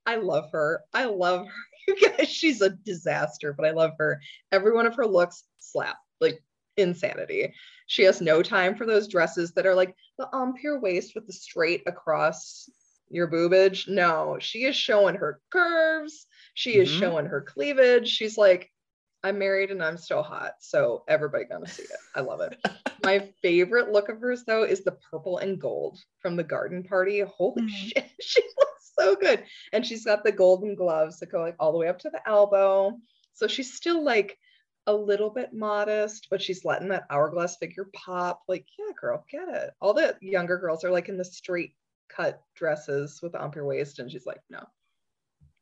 I love her. I love her. You guys, she's a disaster, but I love her. Every one of her looks slap, like insanity. She has no time for those dresses that are like the empire waist with the straight across your boobage. No, she is showing her curves. She is Mhm. showing her cleavage. She's like, I'm married and I'm still hot. So everybody gonna see it. I love it. My favorite look of hers though is the purple and gold from the garden party. Holy Mhm. shit, she looks so good. And she's got the golden gloves that go like all the way up to the elbow. So she's still like a little bit modest, but she's letting that hourglass figure pop. Like, yeah, girl, get it. All the younger girls are like in the straight cut dresses with the empire waist, and she's like, no.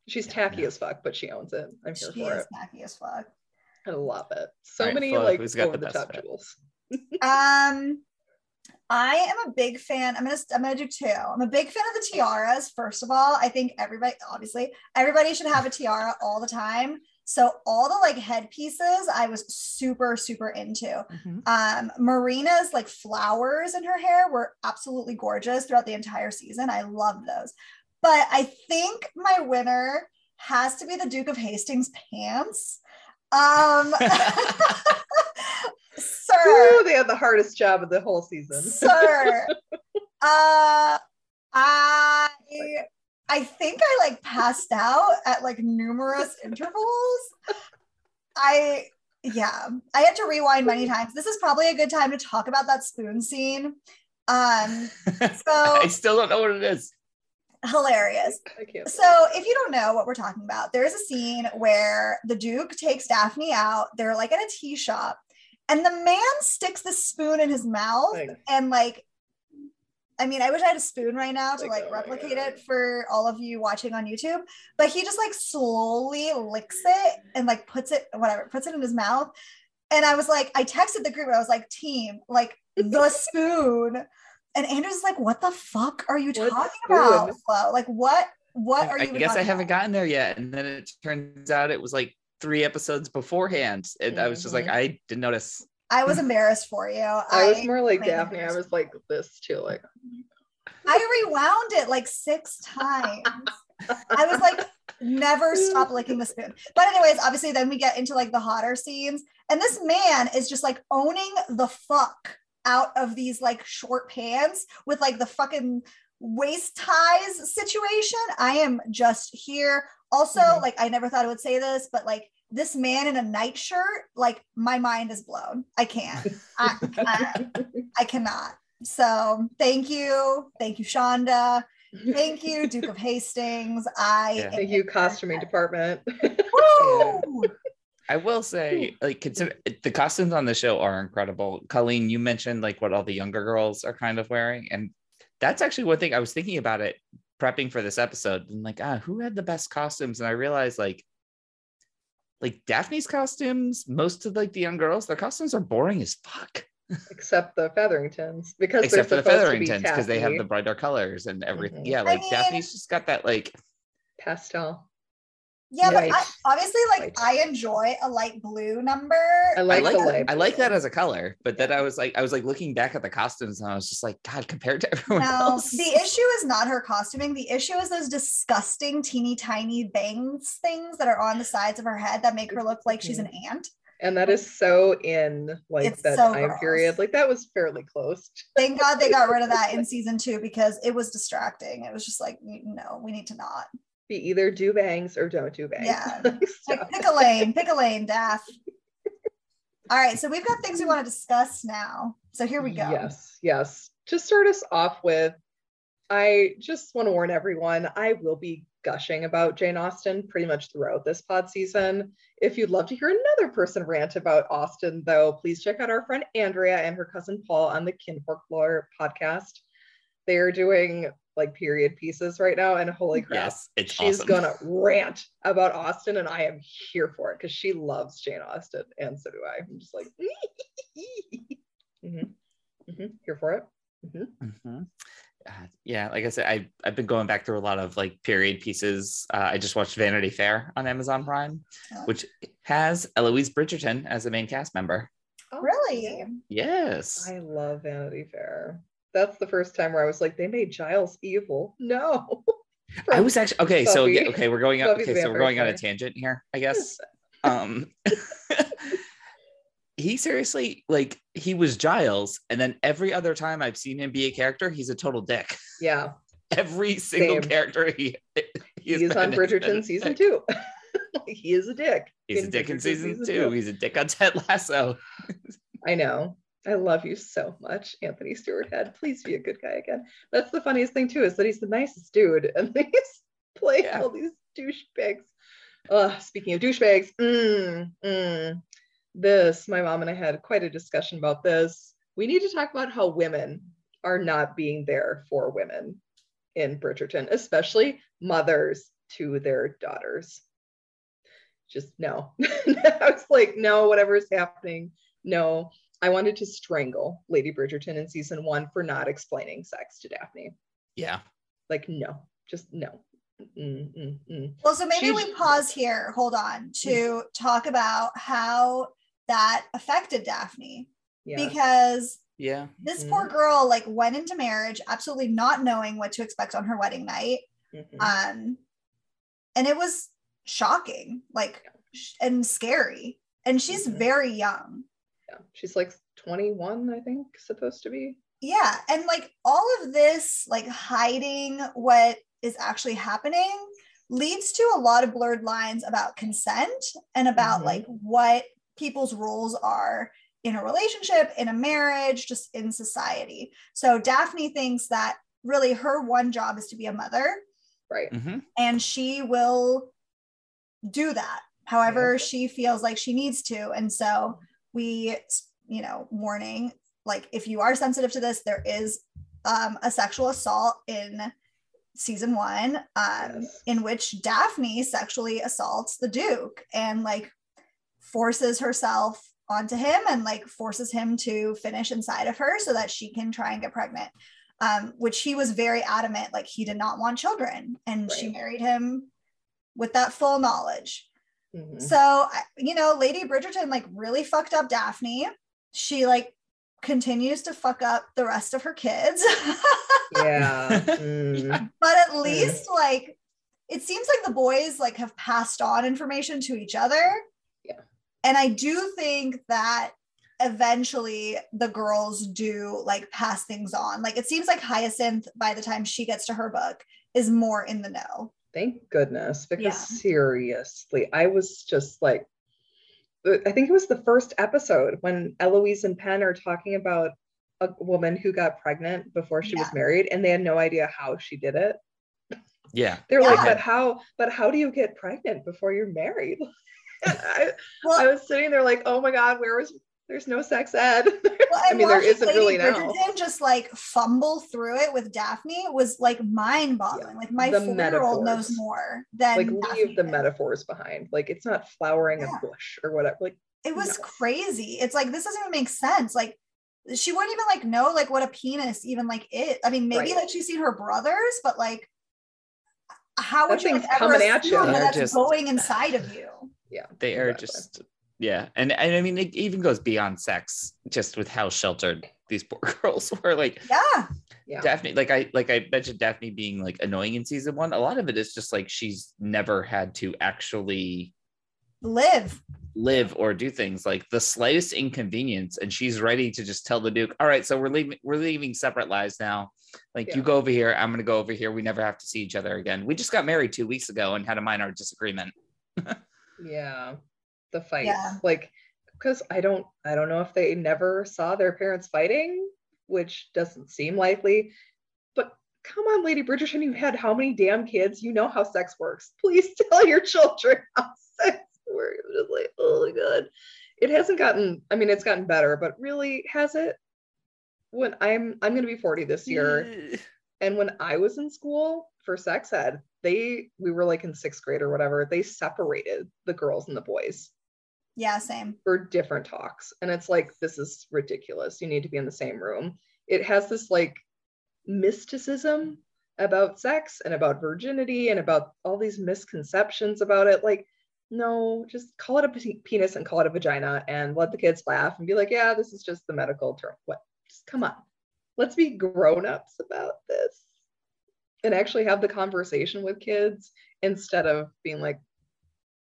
She's tacky no. as fuck, but she owns it. I'm here She for is it. tacky as fuck. I love it. So right, many Flo, like the over the top fit? jewels. Um, I am a big fan. I'm gonna I'm gonna do two. I'm a big fan of the tiaras. First of all, I think everybody, obviously, everybody should have a tiara all the time. So all the like headpieces, I was super super into. Um, Marina's like flowers in her hair were absolutely gorgeous throughout the entire season. I love those. But I think my winner has to be the Duke of Hastings pants. Um, sir, Woo, they had the hardest job of the whole season. sir. Uh, I I think I like passed out at like numerous intervals. I yeah, I had to rewind many times. This is probably a good time to talk about that spoon scene. Um, so I still don't know what it is. hilarious. I can't. So, if you don't know what we're talking about, there is a scene where the Duke takes Daphne out. They're like at a tea shop, and the man sticks the spoon in his mouth Like- and like. I mean, I wish I had a spoon right now to Like, like oh replicate it for all of you watching on YouTube. But he just like slowly licks it and like puts it, whatever, puts it in his mouth. And I was like, I texted the group. I was like, team, like the spoon. And Andrew's like, what the fuck are you What talking about. Flo? Like, what? What are I you? even guess I haven't about? gotten there yet. And then it turns out it was like three episodes beforehand. And I was just like, Mhm. I didn't notice. I was embarrassed for you. I was more like made Daphne. I was like this too. Like I rewound it like six times. I was like, never stop licking the spoon. But anyways, obviously, then we get into like the hotter scenes, and this man is just like owning the fuck out of these like short pants with like the fucking waist ties situation. I am just here. Also, Mhm. like I never thought I would say this, but like this man in a nightshirt, like my mind is blown. I can't. I, I, I cannot. So thank you. Thank you, Shonda. Thank you, Duke of Hastings. I Yeah. Thank you, costuming department. Woo! I will say, like, consider the costumes on the show are incredible. Colleen, you mentioned like what all the younger girls are kind of wearing, and that's actually one thing I was thinking about it prepping for this episode. And like, ah, who had the best costumes? And I realized like, like Daphne's costumes, most of like the young girls, their costumes are boring as fuck. Except the Featheringtons, because Except for they're the supposed to be Featheringtons, because they have the brighter colors and everything. Mhm. Yeah, I like mean- Daphne's just got that like pastel. Yeah, but I, obviously, like Right. I enjoy a light blue number. I I like like the that, light I like that as a color, but then I was like, I was like looking back at the costumes and I was just like, God, compared to everyone No, else. the issue is not her costuming. The issue is those disgusting teeny tiny bangs things that are on the sides of her head that make her look like she's an mm-hmm. ant. And that is so in like It's that so time gross. period. Like that was fairly close. Thank God they got rid of that in season two because it was distracting. It was just like, no, we need to not. Be either do bangs or don't do bangs. Yeah. Like, pick a lane, pick a lane, Daff. All right, so we've got things we want to discuss now. So here we go. Yes, yes. To start us off with, I just want to warn everyone I will be gushing about Jane Austen pretty much throughout this pod season. If you'd love to hear another person rant about Austen, though, please check out our friend Andrea and her cousin Paul on the Kinfolk Lore podcast. They're doing like period pieces right now, and holy crap. yes, it's She's awesome. gonna rant about Austen, and I am here for it because she loves Jane Austen, and so do I. I'm just like, Mhm, mhm, here for it. Mhm. Mhm. Uh, yeah, like I said, I I've been going back through a lot of like period pieces. Uh, I just watched Vanity Fair on Amazon Prime, Oh. which has Eloise Bridgerton as the main cast member. Oh, Really? Yes, I love Vanity Fair. That's the first time where I was like, they made Giles evil. No. I was actually okay. So yeah, okay, we're going up. Buffy's Okay, so we're going on a tangent here, I guess. Um, he seriously like he was Giles, and then every other time I've seen him be a character, he's a total dick. Yeah, Every single Same. character he he's, has on been has been Bridgerton season two. he is a dick. He's a dick in Bridgerton season two. He's a dick on Ted Lasso. I know. I love you so much, Anthony Stewart Head. Please be a good guy again. That's the funniest thing too, is that he's the nicest dude, and he's playing Yeah. all these douchebags. Uh, speaking of douchebags, mm, mm, this my mom and I had quite a discussion about this. We need to talk about how women are not being there for women in Bridgerton, especially mothers to their daughters. Just no. I was like, no, whatever is happening, no. I wanted to strangle Lady Bridgerton in season one for not explaining sex to Daphne. Yeah. Like, no, just no. Mm, mm, mm. Well, so maybe She's- we pause here, hold on, to talk about how that affected Daphne. Yeah. Because Yeah. this Mhm. poor girl like went into marriage absolutely not knowing what to expect on her wedding night. Mhm. Um and it was shocking, like sh- and scary. And she's Mhm. very young. Yeah. She's like 21, I think, supposed to be. Yeah, and like all of this like hiding what is actually happening leads to a lot of blurred lines about consent and about Mhm. like what people's roles are in a relationship, in a marriage, just in society. So Daphne thinks that really her one job is to be a mother Right. hmm and she will do that however she feels like she needs to and so we you know warning like if you are sensitive to this there is um, a sexual assault in season one um, Yes. in which daphne sexually assaults the duke and like forces herself onto him and like forces him to finish inside of her so that she can try and get pregnant um, which he was very adamant like he did not want children. And she married him with that full knowledge Mhm. so you know lady bridgerton like really fucked up daphne she like continues to fuck up the rest of her kids Yeah. Mm. but at least like it seems like the boys like have passed on information to each other Yeah. and i do think that eventually the girls do like pass things on. Like it seems like Hyacinth, by the time she gets to her book, is more in the know. Thank goodness, because Yeah. seriously, I was just like, I think it was the first episode when Eloise and Pen are talking about a woman who got pregnant before she was married, and they had no idea how she did it. Yeah. They're like, but how? But how do you get pregnant before you're married? I, Well, I was sitting there like, oh my god, where was? There's no sex ed. well, I and mean, there watching isn't Lady really now. Bridgerton just like fumble through it with Daphne was like mind boggling. Like my The four year old knows more than like Daphne leave the did. metaphors behind. Like it's not flowering Yeah. a bush or whatever. Like It was No. crazy. It's like this doesn't even make sense. Like she wouldn't even like know like what a penis even like is. I mean, maybe Right. like she's seen her brothers, but like how would you like, ever coming at you. that that's just- going inside of you? yeah, They are exactly. just yeah. And and I mean it even goes beyond sex, just with how sheltered these poor girls were. Like Yeah. yeah. Daphne, like I like I mentioned Daphne being like annoying in season one. A lot of it is just like she's never had to actually Live. live or do things like the slightest inconvenience and she's ready to just tell the duke all right so we're leaving we're leaving separate lives now like you go over here i'm going to go over here we never have to see each other again we just got married two weeks ago and had a minor disagreement Yeah. The fights. Yeah. Like because I don't I don't know if they never saw their parents fighting, which doesn't seem likely. But come on, Lady Bridgerton, you had how many damn kids? You know how sex works. Please tell your children how sex works. I'm just like, oh my god. It hasn't gotten, I mean, it's gotten better, but really, has it? When I'm I'm gonna be 40 this year. And when I was in school for sex ed, they we were like in sixth grade or whatever, they separated the girls and the boys Yeah, same. for different talks. And it's like, this is ridiculous. You need to be in the same room. It has this like mysticism about sex and about virginity and about all these misconceptions about it. Like, no, just call it a penis and call it a vagina and let the kids laugh and be like, yeah, this is just the medical term. What? Just come on. Let's be grown ups about this and actually have the conversation with kids instead of being like,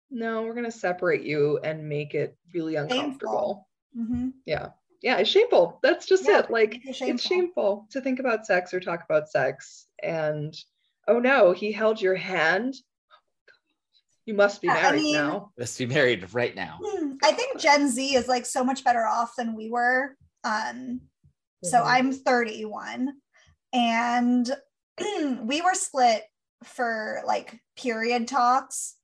no, we're going to separate you and make it really uncomfortable. hmm Yeah. Yeah. It's shameful. That's just Yeah, it. Like, it's it's shameful. shameful to think about sex or talk about sex. And oh no, he held your hand. You must be Yeah, I married mean- now. let's be married right now Hmm, I think Gen Z is like so much better off than we were. Um, so Mhm. I'm 31 and we were split for like period talks.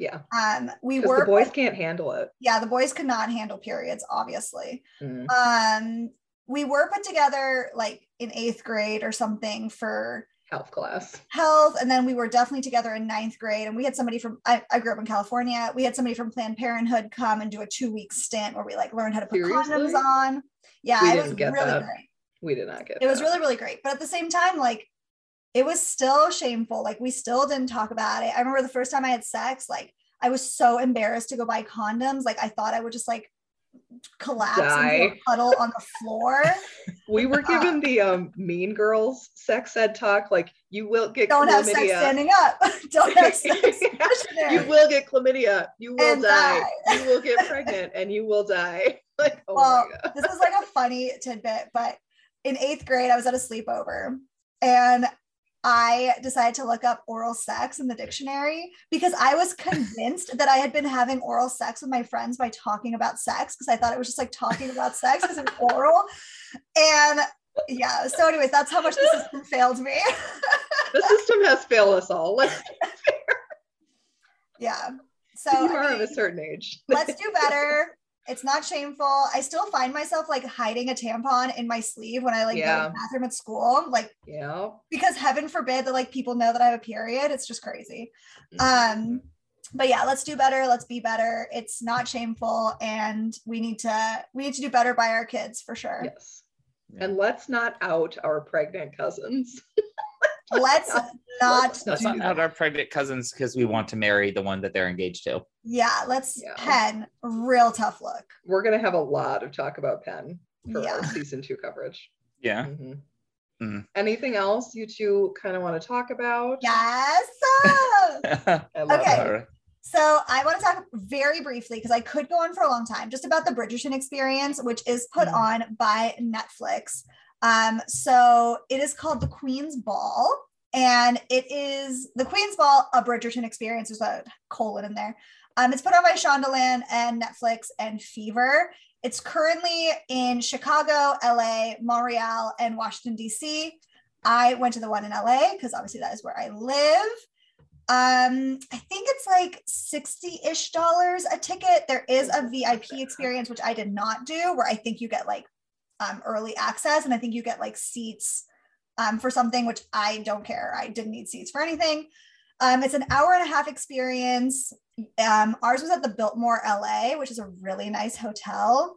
Yeah. Um, we were the boys can't handle it. yeah, the boys could not handle periods, obviously. Mm. Um, we were put together like in eighth grade or something for Health class. health and then we were definitely together in ninth grade and we had somebody from I, I grew up in california we had somebody from planned parenthood come and do a two week stint where we like learned how to put Seriously? condoms on yeah We it was didn't get really that. great We did not get it was really really great but at the same time like it was still shameful. Like we still didn't talk about it. I remember the first time i had sex like i was so embarrassed to go buy condoms. Like i thought i would just like collapse into a puddle on the floor. We were given the um mean girls sex ed talk like you will get don't have sex standing up. Don't have sex you will get chlamydia. You will And die. die. You will get pregnant and you will die. Like, oh well, this is like a funny tidbit, but in eighth grade, I was at a sleepover and I decided to look up oral sex in the dictionary because I was convinced that I had been having oral sex with my friends by talking about sex because I thought it was just like talking about sex because it was oral. And yeah, so, anyways, that's how much the system failed me. The system has failed us all. Let's yeah. So, you I are of a certain age. let's do better. It's not shameful. I still find myself like hiding a tampon in my sleeve when I like go to the bathroom at school. Like Yeah. because heaven forbid that like people know that I have a period. It's just crazy. Mm-hmm. Um, but yeah, let's do better. Let's be better. It's not shameful, and we need to we need to do better by our kids for sure. yes. And let's not out our pregnant cousins. Let's not. Let's let's not out our pregnant cousins because we want to marry the one that they're engaged to Yeah, let's Yeah. pen real tough look. We're gonna have a lot of talk about Pen for Yeah. our season two coverage. yeah Mhm. Mm. Anything else you two kind of want to talk about? Yes. I Okay. it. So I want to talk very briefly because I could go on for a long time just about the Bridgerton experience, which is put Mm. on by Netflix. Um, so it is called The Queen's Ball, and it is the Queen's Ball, a Bridgerton experience. There's a colon in there. Um, it's put on by Shondaland and Netflix and Fever. It's currently in Chicago, LA, Montreal, and Washington, DC. I went to the one in LA because obviously that is where I live. Um, I think it's like 60-ish dollars a ticket. There is a VIP experience, which I did not do, where I think you get like um, early access and I think you get like seats um, for something, which I don't care. I didn't need seats for anything. Um, it's an hour and a half experience. Um, ours was at the Biltmore LA, which is a really nice hotel.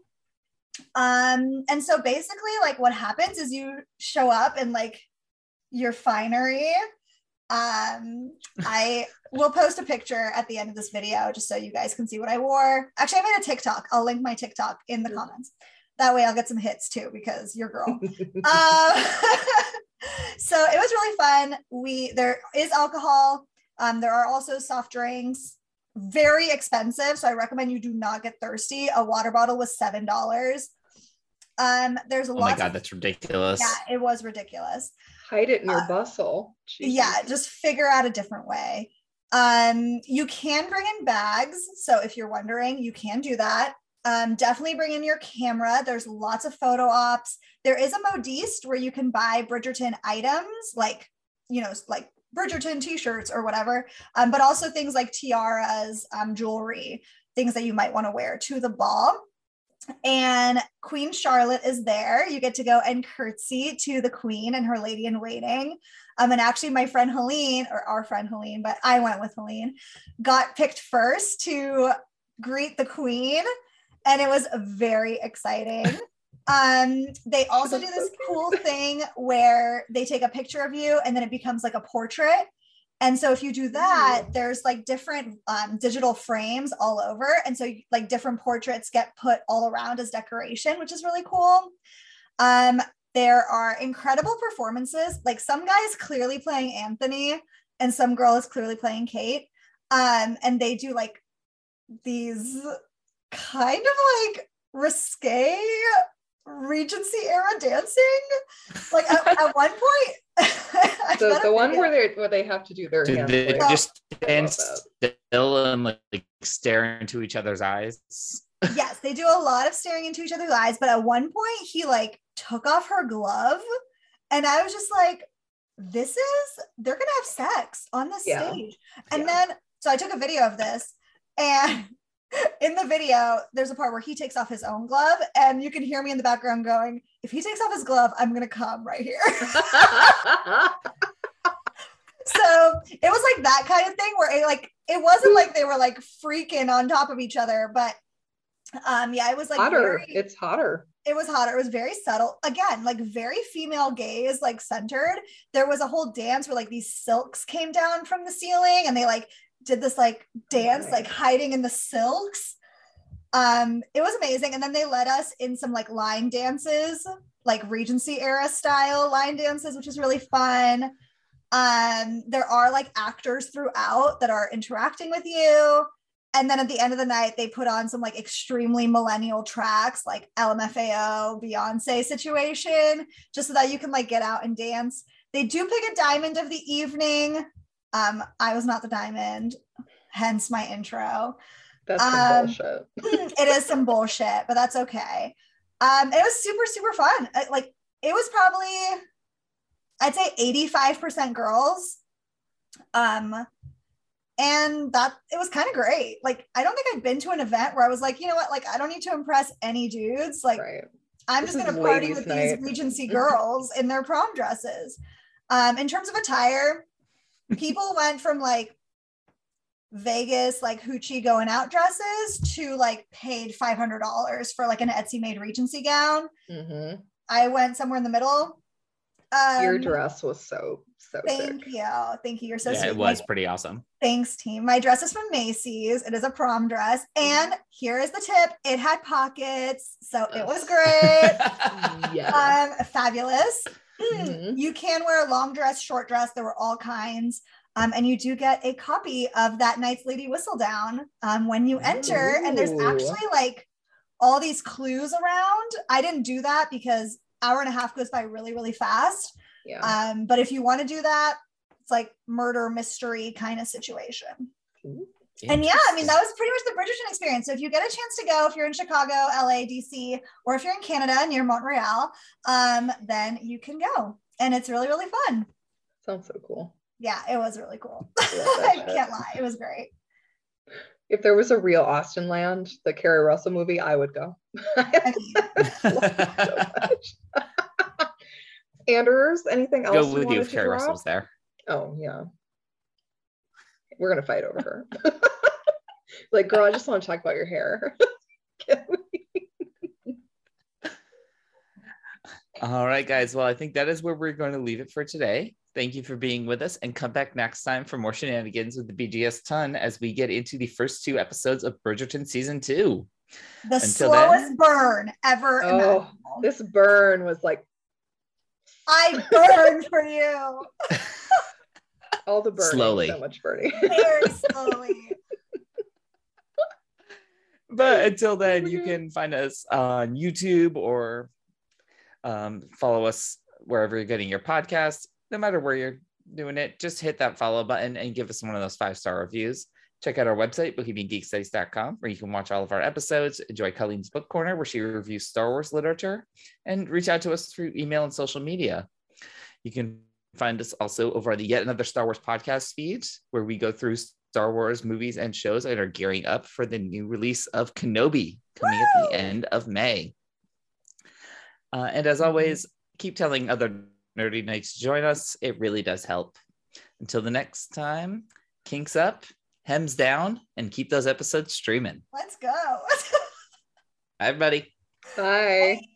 Um, and so basically, like what happens is you show up in like your finery. Um, I will post a picture at the end of this video just so you guys can see what I wore. Actually, I made a TikTok. I'll link my TikTok in the Mm. comments. That way I'll get some hits too because you're girl. um, so it was really fun. We there is alcohol. Um, there are also soft drinks. Very expensive, so I recommend you do not get thirsty. A water bottle was seven dollars. Um, there's a lot. Oh my god, that's ridiculous. yeah, it was ridiculous. Hide it in your Uh, bustle. Jeez. Yeah, just figure out a different way. Um, you can bring in bags. So if you're wondering, you can do that. Um, definitely bring in your camera. There's lots of photo ops. There is a Modiste where you can buy Bridgerton items like, you know, like Bridgerton t-shirts or whatever, um, but also things like tiaras, um, jewelry, things that you might want to wear to the ball. And Queen Charlotte is there. You get to go and curtsy to the Queen and her lady in waiting. Um, and actually, my friend Helene, or our friend Helene, but I went with Helene, got picked first to greet the Queen, and it was very exciting. Um, they also do this cool thing where they take a picture of you and then it becomes like a portrait. And so if you do that, there's like different um, digital frames all over. And so like different portraits get put all around as decoration, which is really cool. Um, there are incredible performances. Like some guy is clearly playing Anthony and some girl is clearly playing Kate. Um, and they do like these kind of like risque Regency era dancing. Like at, at one point, I The, got a the one video. where they where they have to do their Do they flips. just stand that. still and like stare into each other's eyes? yes, they do a lot of staring into each other's eyes, but at one point he like took off her glove, and I was just like, "This is they're gonna have sex on the Yeah. stage." And Yeah. then so I took a video of this, and in the video, there's a part where he takes off his own glove, and you can hear me in the background going, "If he takes off his glove, I'm gonna come right here." so it was like that kind of thing where it like it wasn't like they were like freaking on top of each other, but um yeah, it was like hotter. very, It's hotter. it was hotter. It was very subtle. Again, like very female gaze, like centered. There was a whole dance where like these silks came down from the ceiling and they like did this like dance, like hiding in the silks. Um, it was amazing. And then they led us in some like line dances, like Regency era style line dances, which is really fun. Um, there are like actors throughout that are interacting with you. And then at the end of the night, they put on some like extremely millennial tracks, like LMFAO, Beyonce situation, just so that you can like get out and dance. They do pick a diamond of the evening. Um, I was not the diamond, hence my intro. That's some Um, bullshit. it is some bullshit, but that's okay. Um, it was super, super fun. Uh, Like it was probably, I'd say 85% girls. Um, and that it was kind of great. Like, I don't think I've been to an event where I was like, you know what, like I don't need to impress any dudes. Like, right. I'm This just gonna party with night. these Regency girls in their prom dresses. Um, in terms of attire, people went from like Vegas, like hoochie going out dresses to like paid $500 for like an Etsy made Regency gown. hmm I went somewhere in the middle. Um, Your dress was so so Thank sick. you. Thank you. You're so yeah, sweet. it was My- pretty awesome. Thanks, team. My dress is from Macy's. It is a prom dress. And here is the tip it had pockets. So it was great. Yeah. um, fabulous. Mhm. You can wear a long dress, short dress. There were all kinds. Um, and you do get a copy of that night's Lady Whistledown um, when you enter. And there's actually like all these clues around. I didn't do that because hour and a half goes by really, really fast. Yeah. Um, but if you want to do that, it's like murder mystery kind of situation. And yeah, I mean, that was pretty much the Bridgerton experience. So if you get a chance to go, if you're in Chicago, LA, DC, or if you're in Canada near Montreal, um, then you can go. And it's really, really fun. Sounds so cool. Yeah, it was really cool. I I can't lie. It was great. If there was a real Austenland, the Keri Russell movie, I would go. I so much. Anders, anything else? Go with you wanted if Keri? Russell's there. Oh yeah. We're gonna fight over her. Like, girl, I just want to talk about your hair. All right, guys. Well, I think that is where we're going to leave it for today. Thank you for being with us and come back next time for more shenanigans with the BGS ton as we get into the first two episodes of Bridgerton season two. the Until slowest then- burn ever Oh, imaginable. this burn was like I burned for you all the burning. Slowly. So much burning. very slowly. But until then, you can find us on YouTube or um, follow us wherever you're getting your podcast. No matter where you're doing it, just hit that follow button and give us one of those five star reviews. Check out our website, bohemiangeekstudies.com, where you can watch all of our episodes, enjoy Colleen's Book Corner, where she reviews Star Wars literature, and reach out to us through email and social media. You can find us also over on the Yet Another Star Wars podcast feed, where we go through Star Wars movies and shows and are gearing up for the new release of Kenobi coming at the end of May. Uh, and as always, keep telling other nerdy knights to join us. It really does help. Until the next time, kinks up, hems down, and keep those episodes streaming. Let's go. Bye, everybody. Bye. Bye.